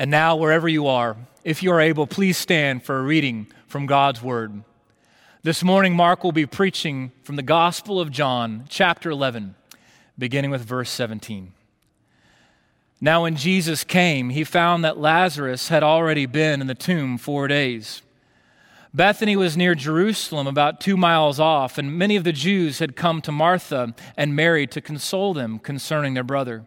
And now, wherever you are, if you are able, please stand for a reading from God's Word. This morning, Mark will be preaching from the Gospel of John, chapter 11, beginning with verse 17. Now, when Jesus came, he found that Lazarus had already been in the tomb four days. Bethany was near Jerusalem, about two miles off, and many of the Jews had come to Martha and Mary to console them concerning their brother.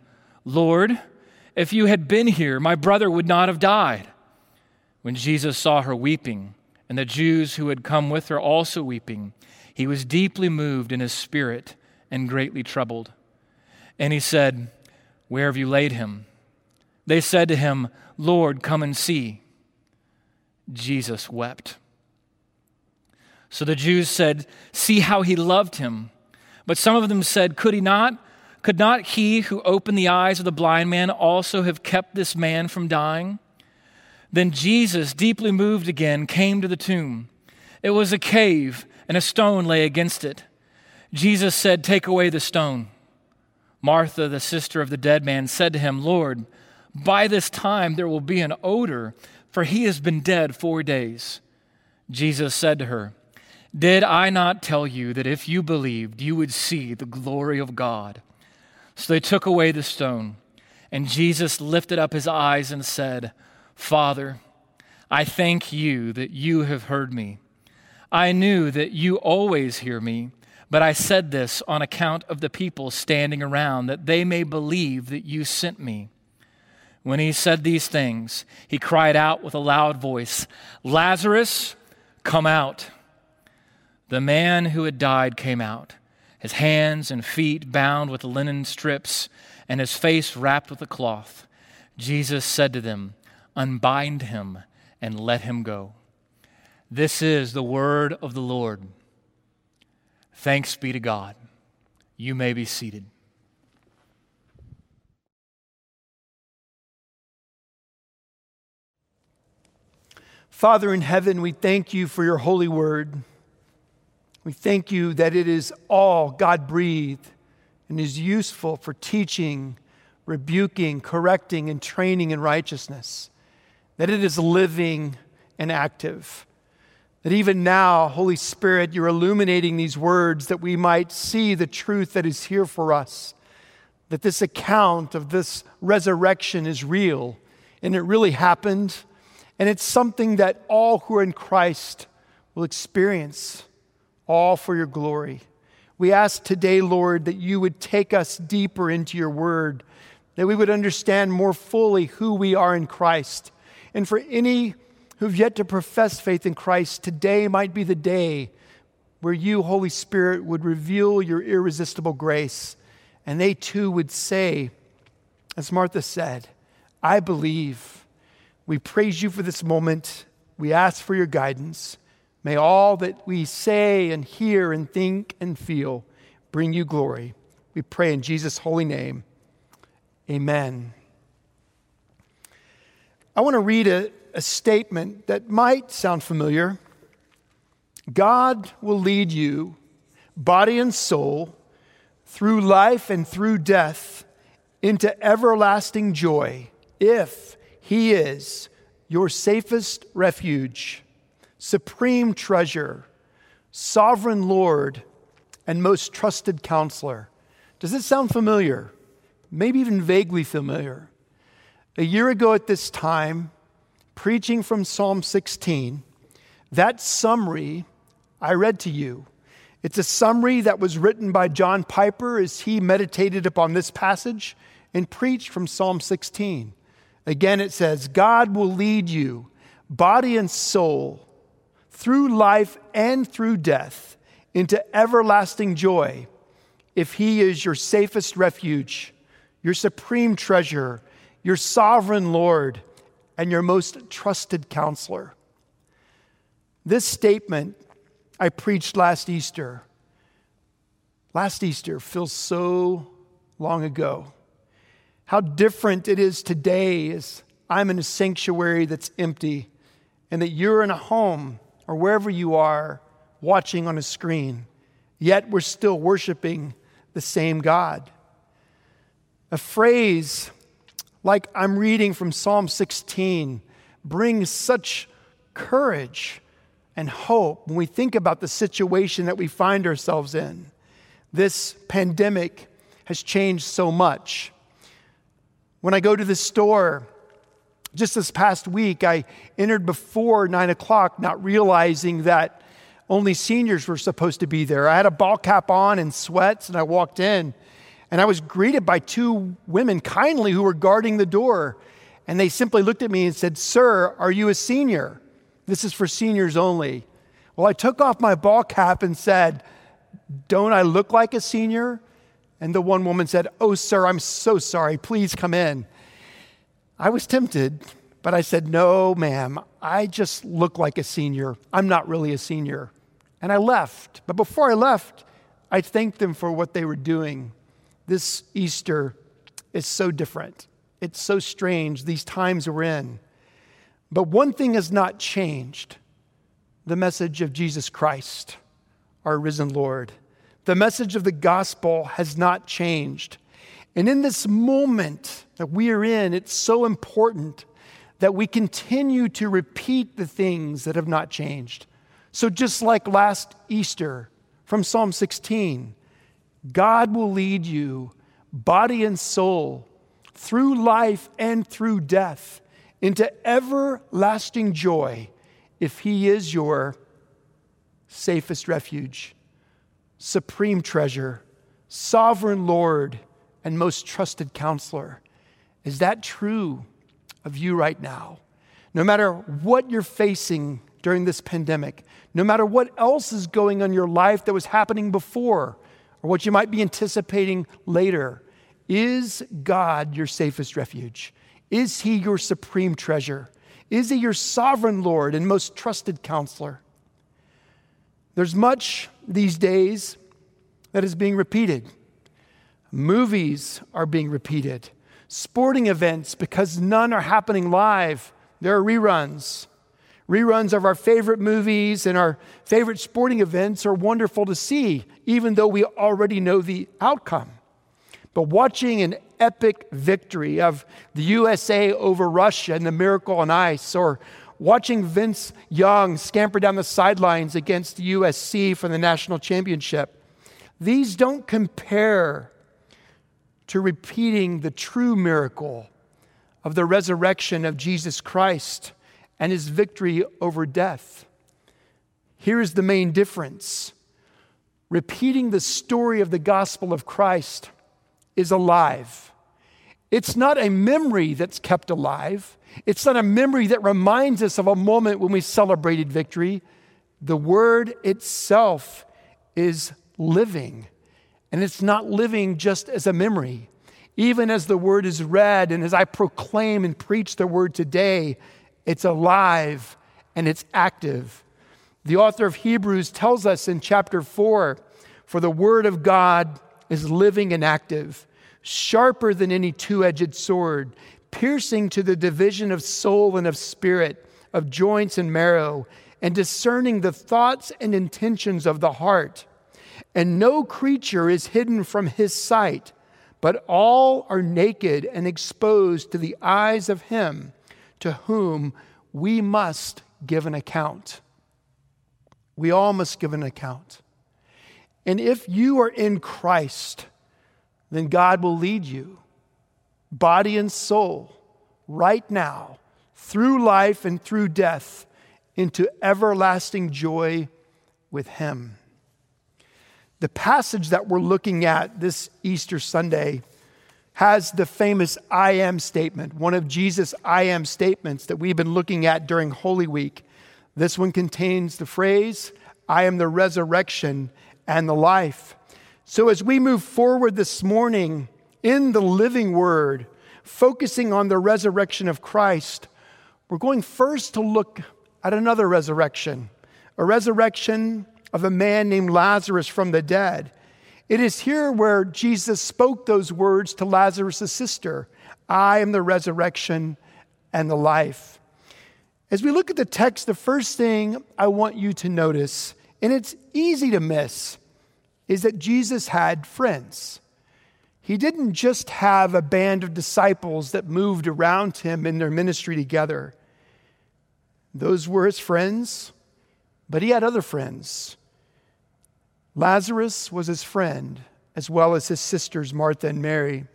Lord, if you had been here, my brother would not have died. When Jesus saw her weeping, and the Jews who had come with her also weeping, he was deeply moved in his spirit and greatly troubled. And he said, Where have you laid him? They said to him, Lord, come and see. Jesus wept. So the Jews said, See how he loved him. But some of them said, Could he not? Could not he who opened the eyes of the blind man also have kept this man from dying? Then Jesus, deeply moved again, came to the tomb. It was a cave, and a stone lay against it. Jesus said, Take away the stone. Martha, the sister of the dead man, said to him, Lord, by this time there will be an odor, for he has been dead four days. Jesus said to her, Did I not tell you that if you believed, you would see the glory of God? So they took away the stone. And Jesus lifted up his eyes and said, Father, I thank you that you have heard me. I knew that you always hear me, but I said this on account of the people standing around, that they may believe that you sent me. When he said these things, he cried out with a loud voice, Lazarus, come out. The man who had died came out his hands and feet bound with linen strips, and his face wrapped with a cloth. Jesus said to them, Unbind him and let him go. This is the word of the Lord. Thanks be to God. You may be seated. Father in heaven, we thank you for your holy word. We thank you that it is all God breathed and is useful for teaching, rebuking, correcting, and training in righteousness. That it is living and active. That even now, Holy Spirit, you're illuminating these words that we might see the truth that is here for us. That this account of this resurrection is real and it really happened. And it's something that all who are in Christ will experience all for your glory. We ask today, Lord, that you would take us deeper into your word, that we would understand more fully who we are in Christ. And for any who've yet to profess faith in Christ, today might be the day where you, Holy Spirit, would reveal your irresistible grace. And they too would say, as Martha said, I believe. We praise you for this moment. We ask for your guidance. May all that we say and hear and think and feel bring you glory. We pray in Jesus' holy name. Amen. I want to read a a statement that might sound familiar. God will lead you, body and soul, through life and through death into everlasting joy if He is your safest refuge, supreme treasure, sovereign Lord, and most trusted counselor. Does it sound familiar? Maybe even vaguely familiar. A year ago at this time, preaching from Psalm 16, that summary I read to you. It's a summary that was written by John Piper as he meditated upon this passage and preached from Psalm 16. Again, it says, God will lead you, body and soul, through life and through death into everlasting joy if He is your safest refuge, your supreme treasure, your sovereign Lord, and your most trusted counselor. This statement I preached last Easter. Last Easter feels so long ago. How different it is today as I'm in a sanctuary that's empty and that you're in a home or wherever you are watching on a screen, yet we're still worshiping the same God. A phrase like I'm reading from Psalm 16 brings such courage and hope when we think about the situation that we find ourselves in. This pandemic has changed so much. When I go to the store, just this past week, I entered before nine o'clock, not realizing that only seniors were supposed to be there. I had a ball cap on and sweats, and I walked in, and I was greeted by two women kindly who were guarding the door. And they simply looked at me and said, Sir, are you a senior? This is for seniors only. Well, I took off my ball cap and said, Don't I look like a senior? And the one woman said, Oh, sir, I'm so sorry. Please come in. I was tempted, but I said, No, ma'am, I just look like a senior. I'm not really a senior. And I left. But before I left, I thanked them for what they were doing. This Easter is so different. It's so strange, these times we're in. But one thing has not changed the message of Jesus Christ, our risen Lord. The message of the gospel has not changed. And in this moment that we are in, it's so important that we continue to repeat the things that have not changed. So, just like last Easter from Psalm 16, God will lead you, body and soul, through life and through death, into everlasting joy if He is your safest refuge, supreme treasure, sovereign Lord, and most trusted counselor. Is that true of you right now? No matter what you're facing during this pandemic, no matter what else is going on in your life that was happening before, or what you might be anticipating later, is God your safest refuge? Is He your supreme treasure? Is He your sovereign Lord and most trusted counselor? There's much these days that is being repeated. Movies are being repeated. Sporting events, because none are happening live, there are reruns. Reruns of our favorite movies and our favorite sporting events are wonderful to see, even though we already know the outcome. But watching an epic victory of the USA over Russia and the miracle on ice, or watching Vince Young scamper down the sidelines against USC for the national championship, these don't compare to repeating the true miracle of the resurrection of Jesus Christ and his victory over death. Here's the main difference repeating the story of the gospel of Christ is alive. It's not a memory that's kept alive. It's not a memory that reminds us of a moment when we celebrated victory. The word itself is living, and it's not living just as a memory. Even as the word is read and as I proclaim and preach the word today, it's alive and it's active. The author of Hebrews tells us in chapter 4 for the word of God is living and active, sharper than any two edged sword, piercing to the division of soul and of spirit, of joints and marrow, and discerning the thoughts and intentions of the heart. And no creature is hidden from his sight, but all are naked and exposed to the eyes of him to whom we must give an account. We all must give an account. And if you are in Christ, then God will lead you, body and soul, right now, through life and through death, into everlasting joy with Him. The passage that we're looking at this Easter Sunday has the famous I am statement, one of Jesus' I am statements that we've been looking at during Holy Week. This one contains the phrase, I am the resurrection and the life. So as we move forward this morning in the living word, focusing on the resurrection of Christ, we're going first to look at another resurrection, a resurrection of a man named Lazarus from the dead. It is here where Jesus spoke those words to Lazarus' sister I am the resurrection and the life. As we look at the text, the first thing I want you to notice, and it's easy to miss, is that Jesus had friends. He didn't just have a band of disciples that moved around him in their ministry together. Those were his friends, but he had other friends. Lazarus was his friend, as well as his sisters, Martha and Mary.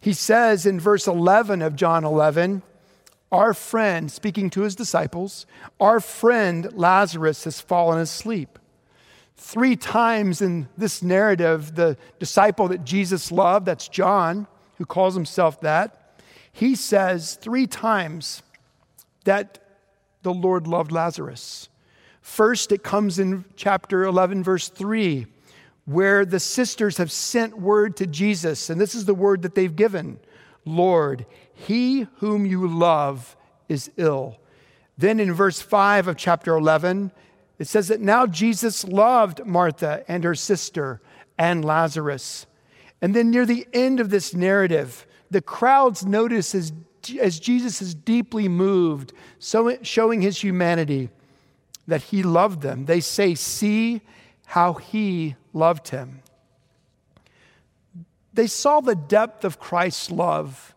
He says in verse 11 of John 11, Our friend, speaking to his disciples, our friend Lazarus has fallen asleep. Three times in this narrative, the disciple that Jesus loved, that's John, who calls himself that, he says three times that the Lord loved Lazarus. First, it comes in chapter 11, verse 3, where the sisters have sent word to Jesus, and this is the word that they've given Lord, he whom you love is ill. Then in verse 5 of chapter 11, it says that now Jesus loved Martha and her sister and Lazarus. And then near the end of this narrative, the crowds notice as, as Jesus is deeply moved, so showing his humanity that he loved them. They say, See how he loved him. They saw the depth of Christ's love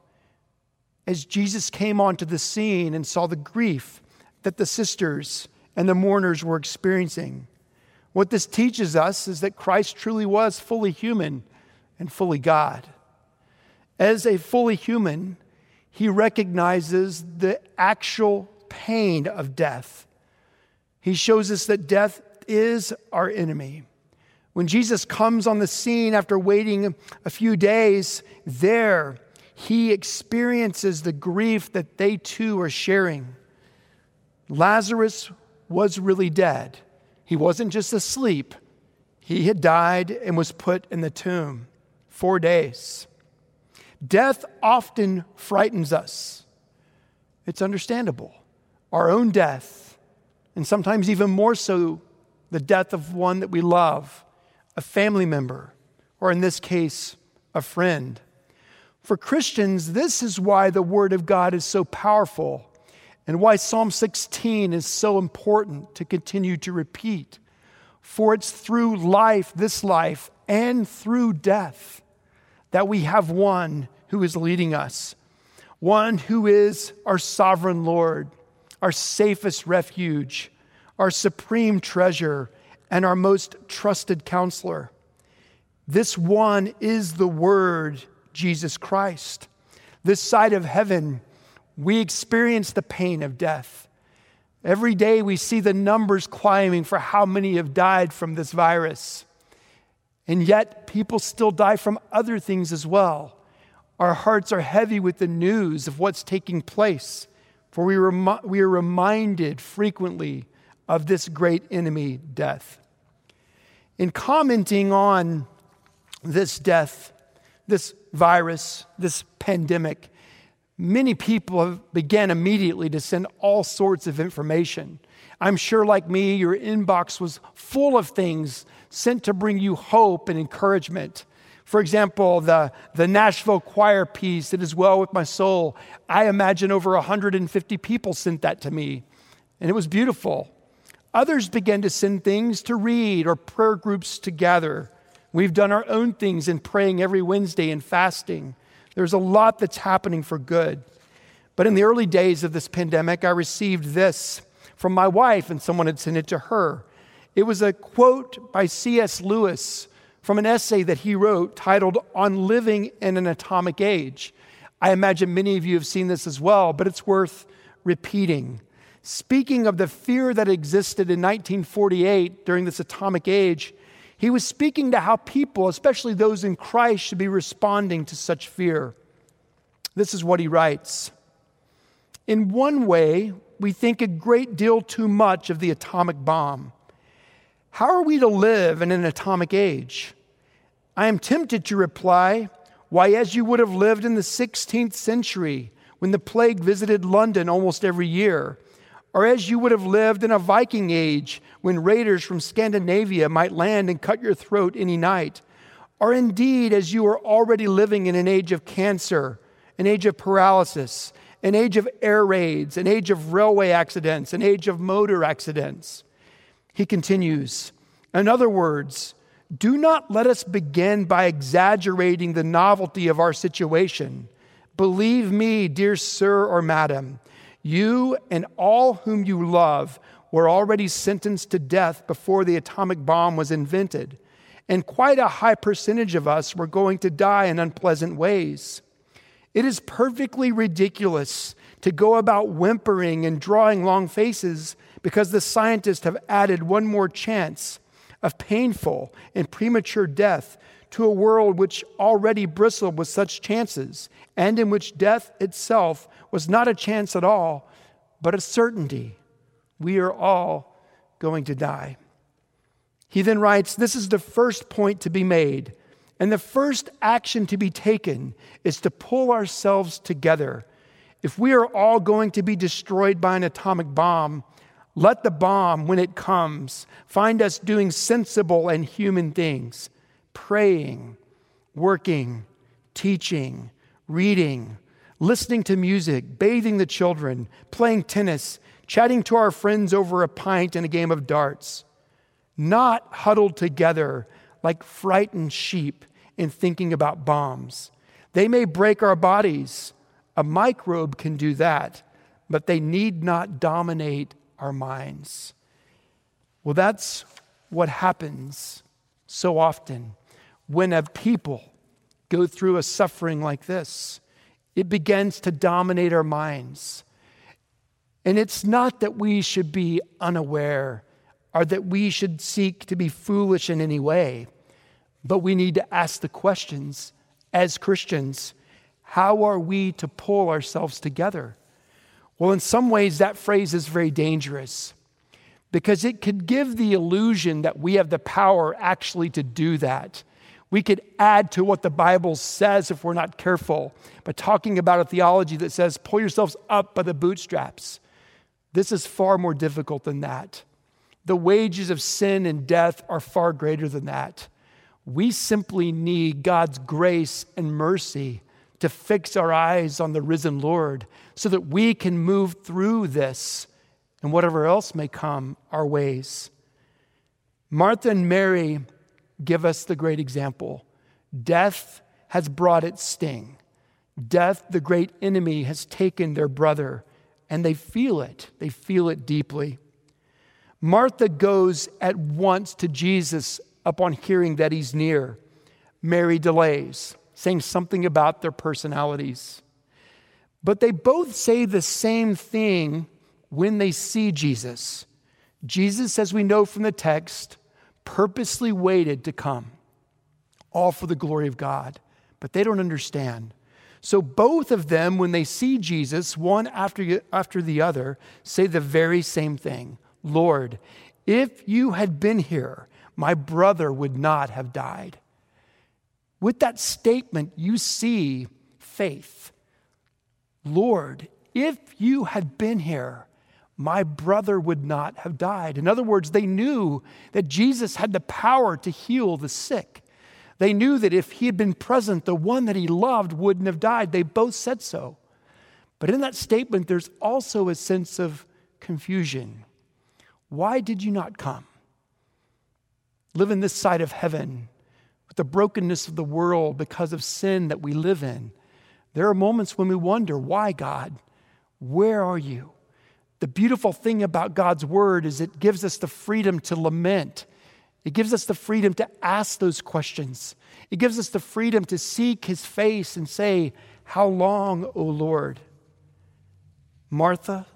as Jesus came onto the scene and saw the grief that the sisters and the mourners were experiencing. What this teaches us is that Christ truly was fully human and fully God. As a fully human, he recognizes the actual pain of death he shows us that death is our enemy. When Jesus comes on the scene after waiting a few days, there he experiences the grief that they too are sharing. Lazarus was really dead. He wasn't just asleep, he had died and was put in the tomb. Four days. Death often frightens us. It's understandable. Our own death and sometimes even more so, the death of one that we love, a family member, or in this case, a friend. For Christians, this is why the Word of God is so powerful and why Psalm 16 is so important to continue to repeat. For it's through life, this life, and through death that we have one who is leading us, one who is our sovereign Lord our safest refuge, our supreme treasure, and our most trusted counselor. This one is the Word, Jesus Christ. This side of heaven, we experience the pain of death. Every day we see the numbers climbing for how many have died from this virus. And yet, people still die from other things as well. Our hearts are heavy with the news of what's taking place. For we, we are reminded frequently of this great enemy, death. In commenting on this death, this virus, this pandemic, many people began immediately to send all sorts of information. I'm sure, like me, your inbox was full of things sent to bring you hope and encouragement. For example, the, the Nashville choir piece, It Is Well With My Soul, I imagine over 150 people sent that to me, and it was beautiful. Others began to send things to read or prayer groups to gather. We've done our own things in praying every Wednesday and fasting. There's a lot that's happening for good. But in the early days of this pandemic, I received this from my wife, and someone had sent it to her. It was a quote by C.S. Lewis from an essay that he wrote titled On Living in an Atomic Age. I imagine many of you have seen this as well, but it's worth repeating. Speaking of the fear that existed in 1948 during this atomic age, he was speaking to how people, especially those in Christ, should be responding to such fear. This is what he writes In one way, we think a great deal too much of the atomic bomb. How are we to live in an atomic age? I am tempted to reply, Why, as you would have lived in the 16th century when the plague visited London almost every year, or as you would have lived in a Viking age when raiders from Scandinavia might land and cut your throat any night, or indeed as you are already living in an age of cancer, an age of paralysis, an age of air raids, an age of railway accidents, an age of motor accidents. He continues, in other words, do not let us begin by exaggerating the novelty of our situation. Believe me, dear sir or madam, you and all whom you love were already sentenced to death before the atomic bomb was invented, and quite a high percentage of us were going to die in unpleasant ways. It is perfectly ridiculous to go about whimpering and drawing long faces because the scientists have added one more chance of painful and premature death to a world which already bristled with such chances, and in which death itself was not a chance at all, but a certainty. We are all going to die. He then writes This is the first point to be made. And the first action to be taken is to pull ourselves together. If we are all going to be destroyed by an atomic bomb, let the bomb, when it comes, find us doing sensible and human things praying, working, teaching, reading, listening to music, bathing the children, playing tennis, chatting to our friends over a pint and a game of darts. Not huddled together like frightened sheep in thinking about bombs. They may break our bodies. A microbe can do that, but they need not dominate our minds. Well, that's what happens so often when a people go through a suffering like this. It begins to dominate our minds. And it's not that we should be unaware or that we should seek to be foolish in any way, but we need to ask the questions as Christians how are we to pull ourselves together? Well, in some ways, that phrase is very dangerous because it could give the illusion that we have the power actually to do that. We could add to what the Bible says if we're not careful by talking about a theology that says, pull yourselves up by the bootstraps. This is far more difficult than that. The wages of sin and death are far greater than that. We simply need God's grace and mercy to fix our eyes on the risen Lord so that we can move through this and whatever else may come our ways. Martha and Mary give us the great example. Death has brought its sting. Death, the great enemy, has taken their brother, and they feel it. They feel it deeply. Martha goes at once to Jesus upon hearing that he's near. Mary delays saying something about their personalities. But they both say the same thing when they see Jesus. Jesus, as we know from the text, purposely waited to come, all for the glory of God. But they don't understand. So both of them, when they see Jesus, one after, after the other, say the very same thing Lord, if you had been here, my brother would not have died. With that statement, you see faith. Lord, if you had been here, my brother would not have died. In other words, they knew that Jesus had the power to heal the sick. They knew that if he had been present, the one that he loved wouldn't have died. They both said so. But in that statement, there's also a sense of confusion. Why did you not come? Live in this side of heaven with the brokenness of the world because of sin that we live in. There are moments when we wonder, why, God? Where are you? The beautiful thing about God's word is it gives us the freedom to lament. It gives us the freedom to ask those questions. It gives us the freedom to seek his face and say, How long, O Lord? Martha,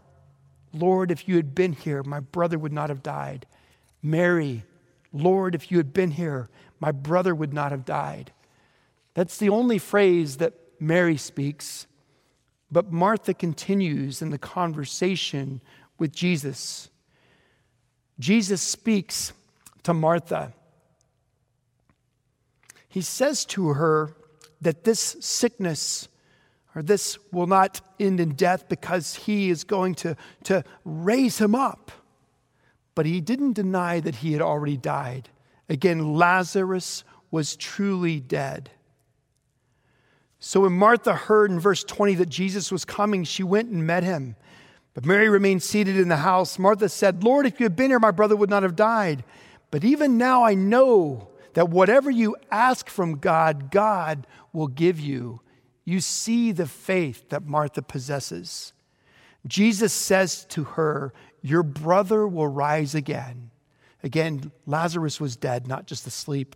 Lord, if you had been here, my brother would not have died. Mary, Lord, if you had been here, my brother would not have died. That's the only phrase that Mary speaks. But Martha continues in the conversation with Jesus. Jesus speaks to Martha. He says to her that this sickness or this will not end in death because he is going to, to raise him up. But he didn't deny that he had already died. Again, Lazarus was truly dead. So when Martha heard in verse 20 that Jesus was coming, she went and met him. But Mary remained seated in the house. Martha said, Lord, if you had been here, my brother would not have died. But even now I know that whatever you ask from God, God will give you. You see the faith that Martha possesses. Jesus says to her, Your brother will rise again. Again, Lazarus was dead, not just asleep.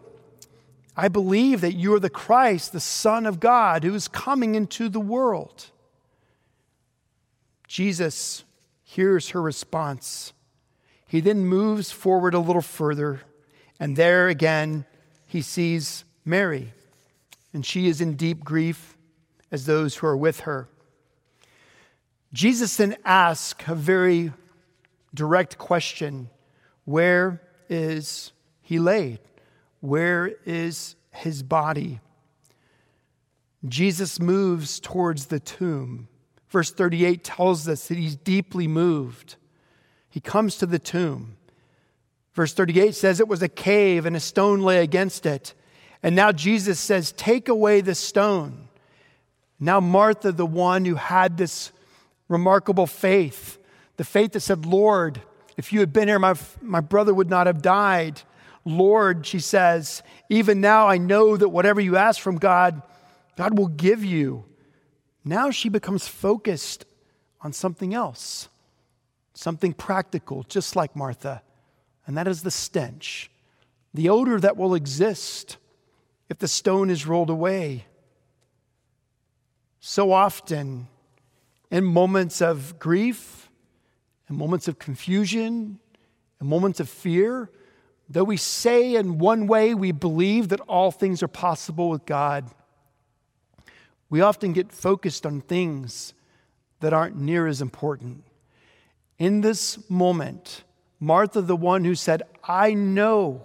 I believe that you are the Christ, the Son of God, who is coming into the world. Jesus hears her response. He then moves forward a little further, and there again he sees Mary, and she is in deep grief as those who are with her. Jesus then asks a very direct question Where is he laid? Where is his body? Jesus moves towards the tomb. Verse 38 tells us that he's deeply moved. He comes to the tomb. Verse 38 says it was a cave and a stone lay against it. And now Jesus says, Take away the stone. Now, Martha, the one who had this remarkable faith, the faith that said, Lord, if you had been here, my, my brother would not have died. Lord, she says, even now I know that whatever you ask from God, God will give you. Now she becomes focused on something else, something practical, just like Martha, and that is the stench, the odor that will exist if the stone is rolled away. So often, in moments of grief, in moments of confusion, in moments of fear, Though we say in one way we believe that all things are possible with God, we often get focused on things that aren't near as important. In this moment, Martha, the one who said, I know,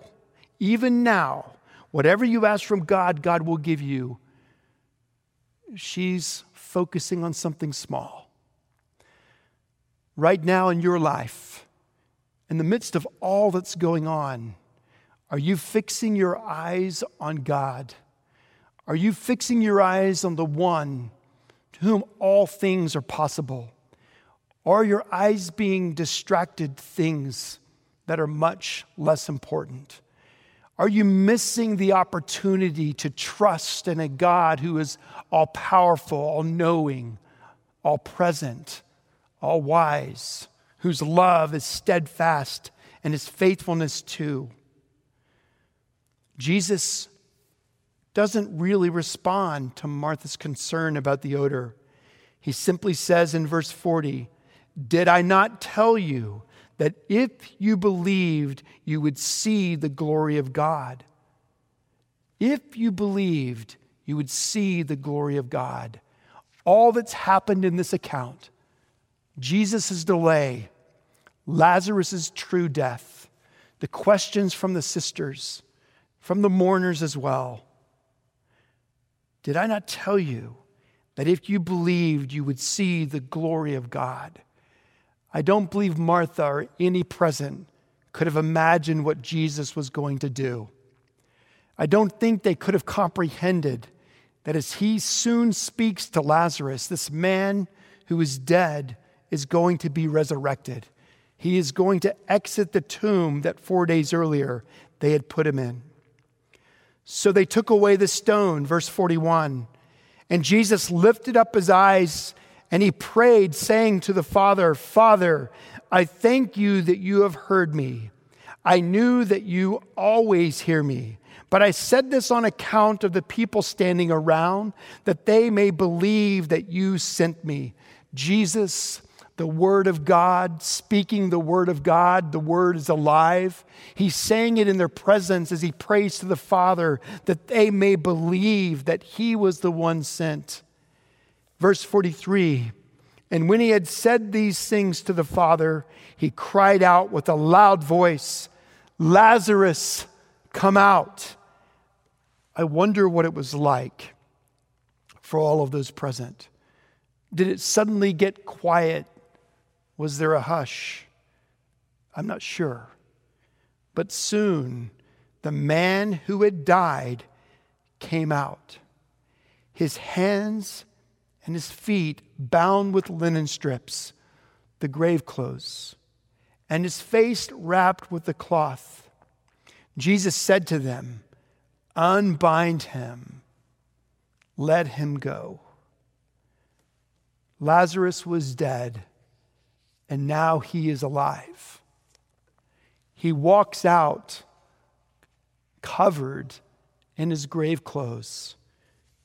even now, whatever you ask from God, God will give you, she's focusing on something small. Right now in your life, in the midst of all that's going on, are you fixing your eyes on God? Are you fixing your eyes on the one to whom all things are possible? Or are your eyes being distracted things that are much less important? Are you missing the opportunity to trust in a God who is all powerful, all knowing, all present, all wise? Whose love is steadfast and his faithfulness too. Jesus doesn't really respond to Martha's concern about the odor. He simply says in verse 40, Did I not tell you that if you believed, you would see the glory of God? If you believed, you would see the glory of God. All that's happened in this account Jesus' delay, Lazarus' true death, the questions from the sisters, from the mourners as well. Did I not tell you that if you believed, you would see the glory of God? I don't believe Martha or any present could have imagined what Jesus was going to do. I don't think they could have comprehended that as he soon speaks to Lazarus, this man who is dead is going to be resurrected. He is going to exit the tomb that four days earlier they had put him in. So they took away the stone, verse 41. And Jesus lifted up his eyes and he prayed, saying to the Father, Father, I thank you that you have heard me. I knew that you always hear me. But I said this on account of the people standing around, that they may believe that you sent me. Jesus, the Word of God, speaking the Word of God, the Word is alive. He's saying it in their presence as he prays to the Father, that they may believe that he was the one sent. Verse 43 And when he had said these things to the Father, he cried out with a loud voice, Lazarus, come out. I wonder what it was like for all of those present. Did it suddenly get quiet? Was there a hush? I'm not sure. But soon, the man who had died came out, his hands and his feet bound with linen strips, the grave clothes, and his face wrapped with the cloth. Jesus said to them, Unbind him, let him go. Lazarus was dead, and now he is alive. He walks out covered in his grave clothes.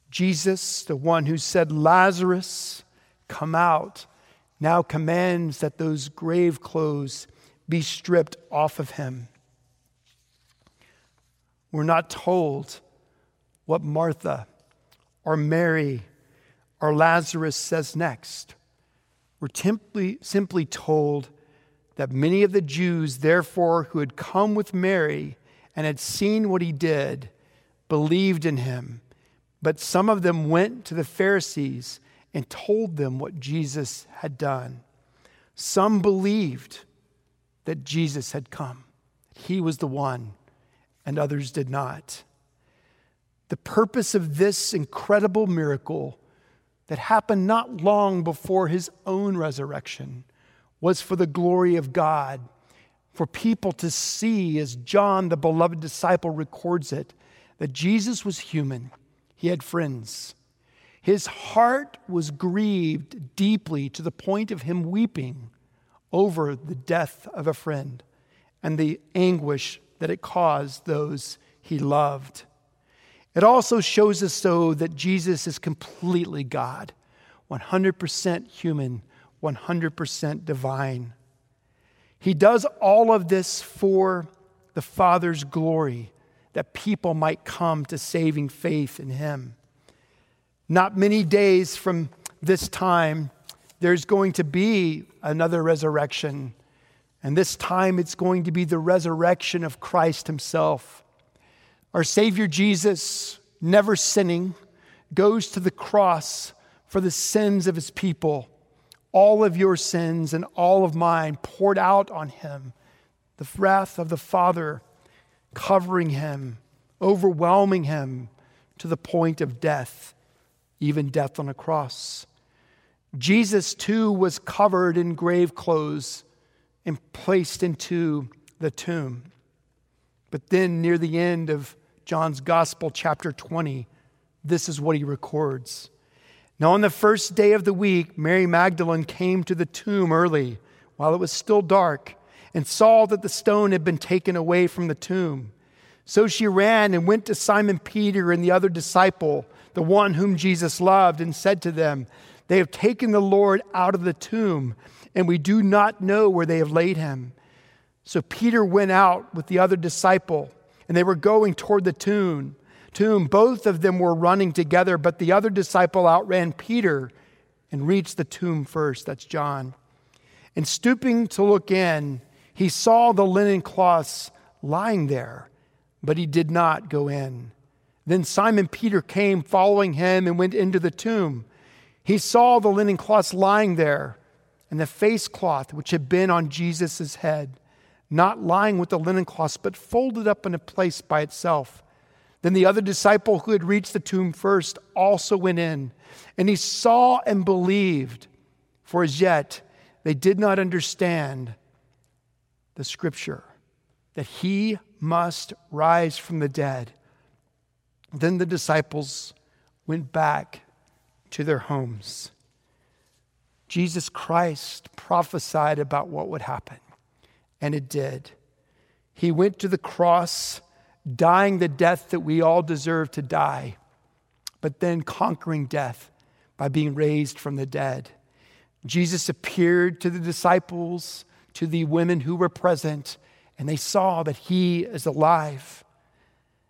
Jesus, the one who said, Lazarus, come out, now commands that those grave clothes be stripped off of him. We're not told what Martha or Mary or Lazarus says next. We're simply, simply told that many of the Jews, therefore, who had come with Mary and had seen what he did, believed in him but some of them went to the Pharisees and told them what Jesus had done. Some believed that Jesus had come, he was the one, and others did not. The purpose of this incredible miracle that happened not long before his own resurrection was for the glory of God, for people to see, as John, the beloved disciple, records it, that Jesus was human he had friends. His heart was grieved deeply to the point of him weeping over the death of a friend and the anguish that it caused those he loved. It also shows us, so that Jesus is completely God, 100% human, 100% divine. He does all of this for the Father's glory that people might come to saving faith in him. Not many days from this time, there's going to be another resurrection. And this time, it's going to be the resurrection of Christ himself. Our Savior Jesus, never sinning, goes to the cross for the sins of his people. All of your sins and all of mine poured out on him. The wrath of the Father covering him, overwhelming him to the point of death, even death on a cross. Jesus, too, was covered in grave clothes and placed into the tomb. But then, near the end of John's Gospel, chapter 20, this is what he records. Now, on the first day of the week, Mary Magdalene came to the tomb early while it was still dark and saw that the stone had been taken away from the tomb. So she ran and went to Simon Peter and the other disciple, the one whom Jesus loved, and said to them, They have taken the Lord out of the tomb, and we do not know where they have laid him. So Peter went out with the other disciple, and they were going toward the tomb. tomb. Both of them were running together, but the other disciple outran Peter and reached the tomb first. That's John. And stooping to look in, he saw the linen cloths lying there, but he did not go in. Then Simon Peter came following him and went into the tomb. He saw the linen cloths lying there and the face cloth which had been on Jesus' head, not lying with the linen cloths, but folded up in a place by itself. Then the other disciple who had reached the tomb first also went in, and he saw and believed, for as yet they did not understand the scripture that he must rise from the dead. Then the disciples went back to their homes. Jesus Christ prophesied about what would happen, and it did. He went to the cross, dying the death that we all deserve to die, but then conquering death by being raised from the dead. Jesus appeared to the disciples, to the women who were present, and they saw that he is alive.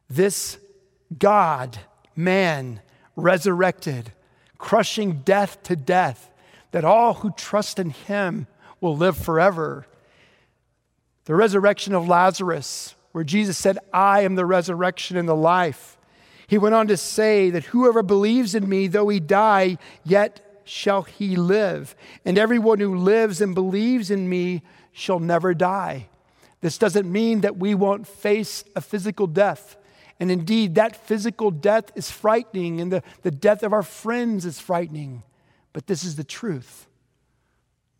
This God, man, resurrected, crushing death to death, that all who trust in him will live forever. The resurrection of Lazarus, where Jesus said, I am the resurrection and the life. He went on to say that whoever believes in me, though he die, yet shall he live. And everyone who lives and believes in me shall never die. This doesn't mean that we won't face a physical death. And indeed, that physical death is frightening, and the, the death of our friends is frightening. But this is the truth.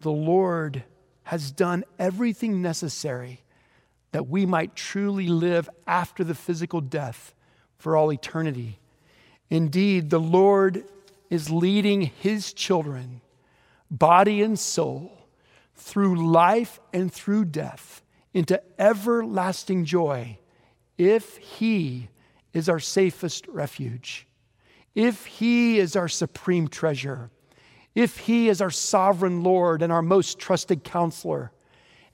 The Lord has done everything necessary that we might truly live after the physical death for all eternity. Indeed, the Lord is leading his children, body and soul, through life and through death into everlasting joy if he is our safest refuge, if he is our supreme treasure if He is our sovereign Lord and our most trusted counselor.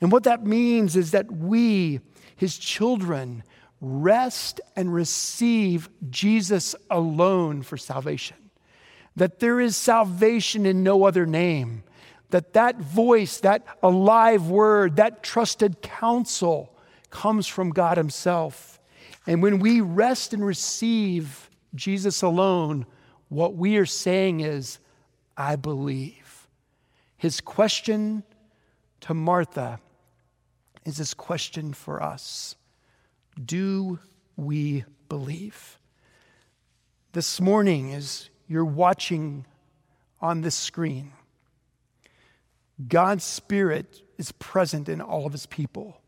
And what that means is that we, His children, rest and receive Jesus alone for salvation. That there is salvation in no other name. That that voice, that alive word, that trusted counsel comes from God Himself. And when we rest and receive Jesus alone, what we are saying is, I believe. His question to Martha is this question for us Do we believe? This morning, as you're watching on this screen, God's Spirit is present in all of His people.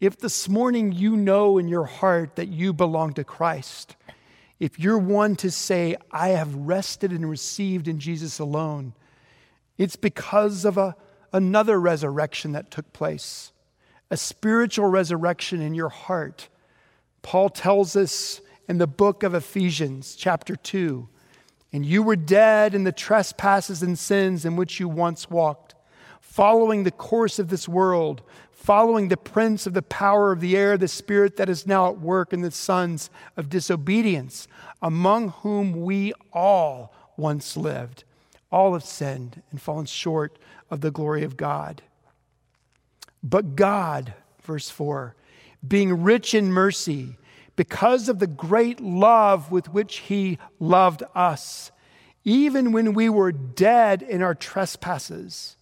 If this morning you know in your heart that you belong to Christ, if you're one to say, I have rested and received in Jesus alone, it's because of a, another resurrection that took place, a spiritual resurrection in your heart. Paul tells us in the book of Ephesians, chapter 2, and you were dead in the trespasses and sins in which you once walked, following the course of this world following the prince of the power of the air, the spirit that is now at work in the sons of disobedience, among whom we all once lived. All have sinned and fallen short of the glory of God. But God, verse 4, being rich in mercy, because of the great love with which He loved us, even when we were dead in our trespasses,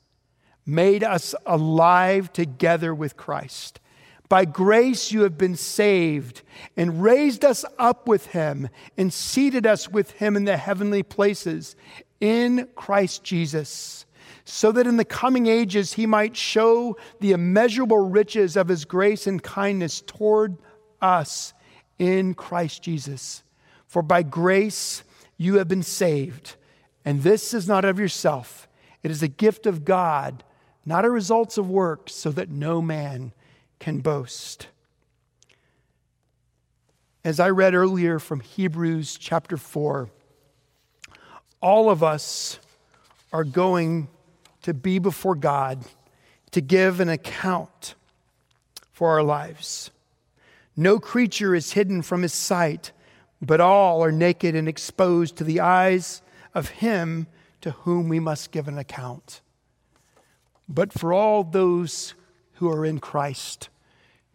made us alive together with Christ. By grace you have been saved, and raised us up with him, and seated us with him in the heavenly places in Christ Jesus, so that in the coming ages he might show the immeasurable riches of his grace and kindness toward us in Christ Jesus. For by grace you have been saved, and this is not of yourself, it is a gift of God not a results of works, so that no man can boast. As I read earlier from Hebrews chapter 4, all of us are going to be before God to give an account for our lives. No creature is hidden from his sight, but all are naked and exposed to the eyes of him to whom we must give an account. But for all those who are in Christ,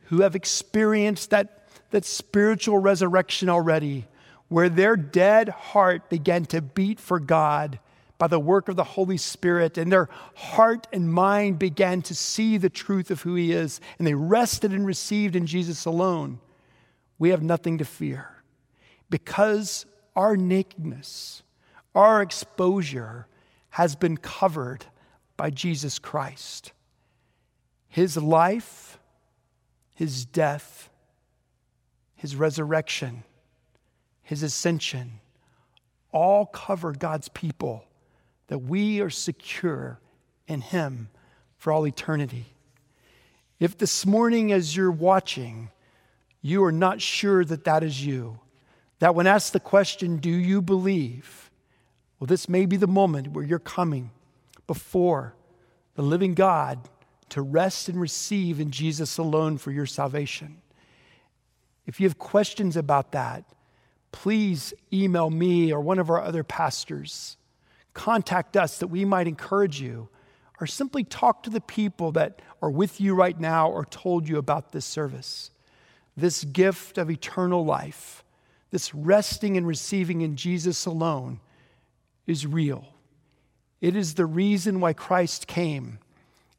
who have experienced that, that spiritual resurrection already, where their dead heart began to beat for God by the work of the Holy Spirit, and their heart and mind began to see the truth of who He is, and they rested and received in Jesus alone, we have nothing to fear. Because our nakedness, our exposure has been covered by Jesus Christ. His life, His death, His resurrection, His ascension all cover God's people that we are secure in Him for all eternity. If this morning, as you're watching, you are not sure that that is you, that when asked the question, Do you believe? Well, this may be the moment where you're coming before the living God to rest and receive in Jesus alone for your salvation. If you have questions about that, please email me or one of our other pastors contact us that we might encourage you, or simply talk to the people that are with you right now or told you about this service. This gift of eternal life, this resting and receiving in Jesus alone, is real. It is the reason why Christ came.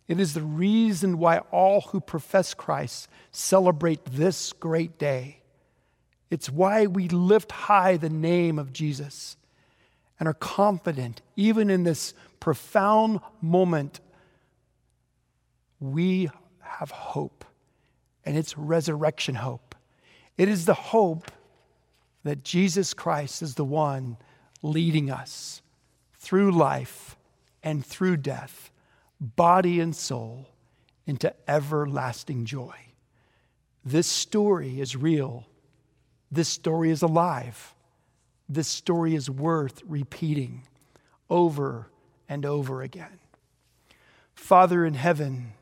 It is the reason why all who profess Christ celebrate this great day. It's why we lift high the name of Jesus and are confident, even in this profound moment, we have hope, and it's resurrection hope. It is the hope that Jesus Christ is the one leading us through life and through death, body and soul, into everlasting joy. This story is real. This story is alive this story is worth repeating over and over again. Father in heaven,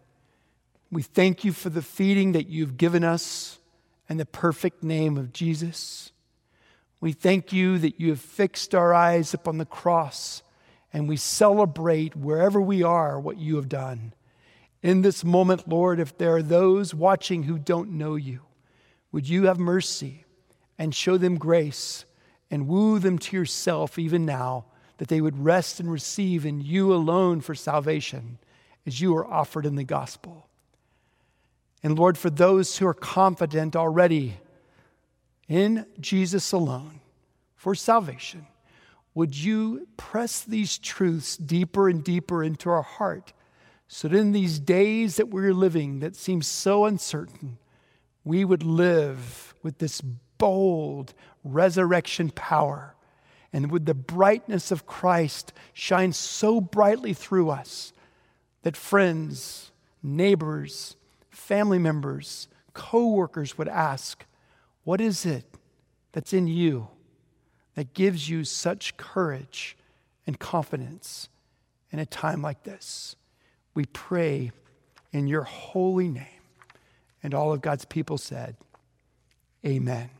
we thank you for the feeding that you've given us and the perfect name of Jesus. We thank you that you have fixed our eyes upon the cross and we celebrate wherever we are what you have done. In this moment, Lord, if there are those watching who don't know you, would you have mercy and show them grace and woo them to yourself even now, that they would rest and receive in you alone for salvation as you are offered in the gospel. And Lord, for those who are confident already in Jesus alone for salvation, would you press these truths deeper and deeper into our heart so that in these days that we're living that seem so uncertain, we would live with this bold resurrection power. And would the brightness of Christ shine so brightly through us that friends, neighbors, family members, co workers would ask, What is it that's in you that gives you such courage and confidence in a time like this? We pray in your holy name. And all of God's people said, Amen.